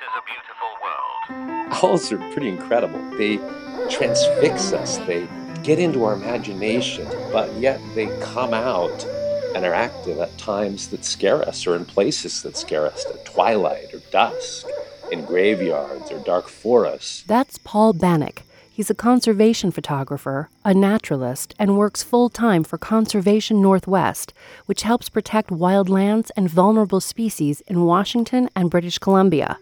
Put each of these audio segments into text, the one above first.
This is a beautiful world. Owls are pretty incredible. They transfix us, they get into our imagination, but yet they come out and are active at times that scare us or in places that scare us at twilight or dusk, in graveyards or dark forests. That's Paul Bannick. He's a conservation photographer, a naturalist, and works full time for Conservation Northwest, which helps protect wildlands and vulnerable species in Washington and British Columbia.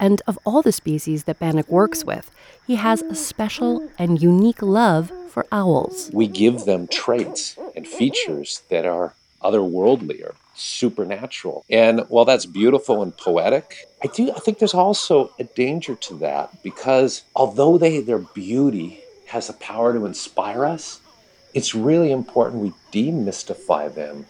And of all the species that Bannick works with, he has a special and unique love for owls. We give them traits and features that are otherworldly or supernatural. And while that's beautiful and poetic, I do I think there's also a danger to that because although they their beauty has the power to inspire us, it's really important we demystify them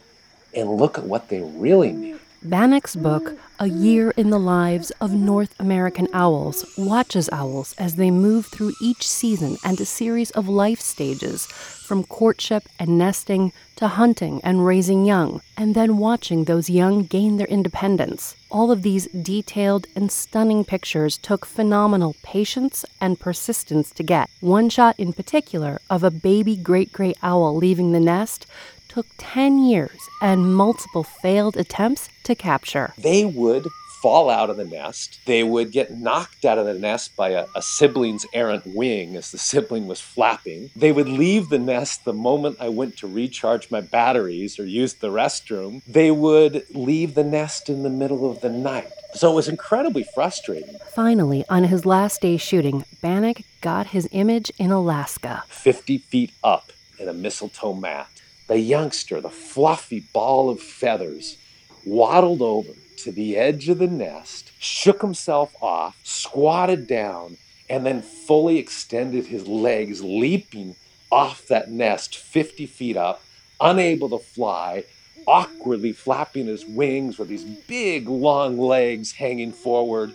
and look at what they really mean. Bannick's book, A Year in the Lives of North American Owls, watches owls as they move through each season and a series of life stages, from courtship and nesting to hunting and raising young, and then watching those young gain their independence. All of these detailed and stunning pictures took phenomenal patience and persistence to get. One shot in particular of a baby great gray owl leaving the nest took 10 years and multiple failed attempts to capture. They would fall out of the nest. They would get knocked out of the nest by a, a, sibling's errant wing as the sibling was flapping. They would leave the nest the moment I went to recharge my batteries or use the restroom. They would leave the nest in the middle of the night. So it was incredibly frustrating. Finally, on his last day shooting, Bannick got his image in Alaska. 50 feet up in a mistletoe mat the youngster, the fluffy ball of feathers, waddled over to the edge of the nest, shook himself off, squatted down, and then fully extended his legs, leaping off that nest 50 feet up, unable to fly, awkwardly flapping his wings with these big, long legs hanging forward,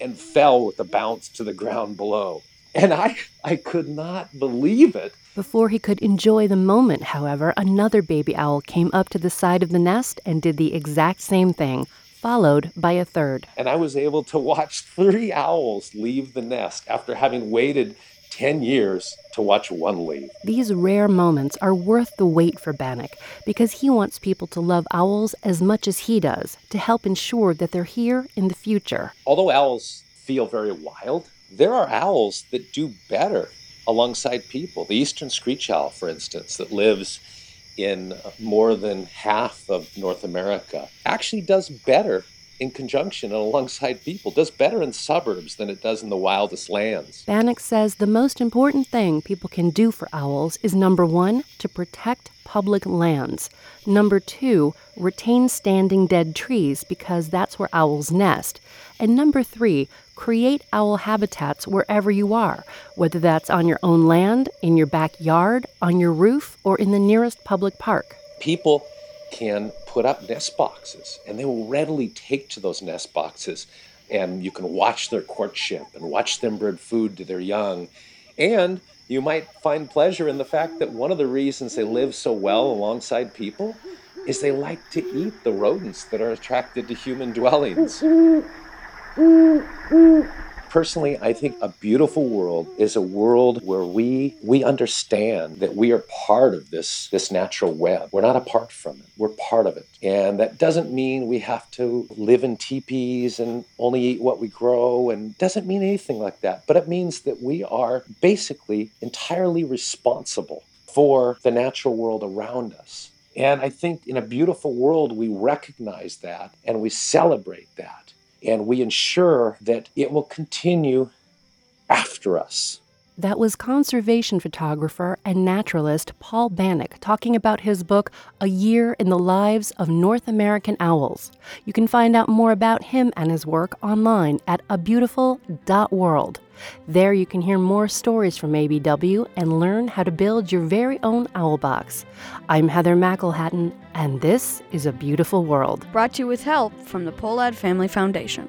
and fell with a bounce to the ground below. And I, I could not believe it. Before he could enjoy the moment, however, another baby owl came up to the side of the nest and did the exact same thing, followed by a third. And I was able to watch three owls leave the nest after having waited 10 years to watch one leave. These rare moments are worth the wait for Bannick because he wants people to love owls as much as he does to help ensure that they're here in the future. Although owls feel very wild, there are owls that do better alongside people. The eastern screech owl, for instance, that lives in more than half of North America, actually does better in conjunction and alongside people, does better in suburbs than it does in the wildest lands. Bannick says the most important thing people can do for owls is number one, to protect public lands. Number two, retain standing dead trees because that's where owls nest. And number three, create owl habitats wherever you are, whether that's on your own land, in your backyard, on your roof, or in the nearest public park. People can put up nest boxes and they will readily take to those nest boxes and you can watch their courtship and watch them bring food to their young and you might find pleasure in the fact that one of the reasons they live so well alongside people is they like to eat the rodents that are attracted to human dwellings. Personally, I think a beautiful world is a world where we we understand that we are part of this this natural web. We're not apart from it. We're part of it. And that doesn't mean we have to live in teepees and only eat what we grow and doesn't mean anything like that. But it means that we are basically entirely responsible for the natural world around us. And I think in a beautiful world, we recognize that and we celebrate that and we ensure that it will continue after us. That was conservation photographer and naturalist Paul Bannick talking about his book, A Year in the Lives of North American Owls. You can find out more about him and his work online at abeautiful.world. There you can hear more stories from ABW and learn how to build your very own owl box. I'm Heather McElhatton, and this is A Beautiful World. Brought to you with help from the Pohlad Family Foundation.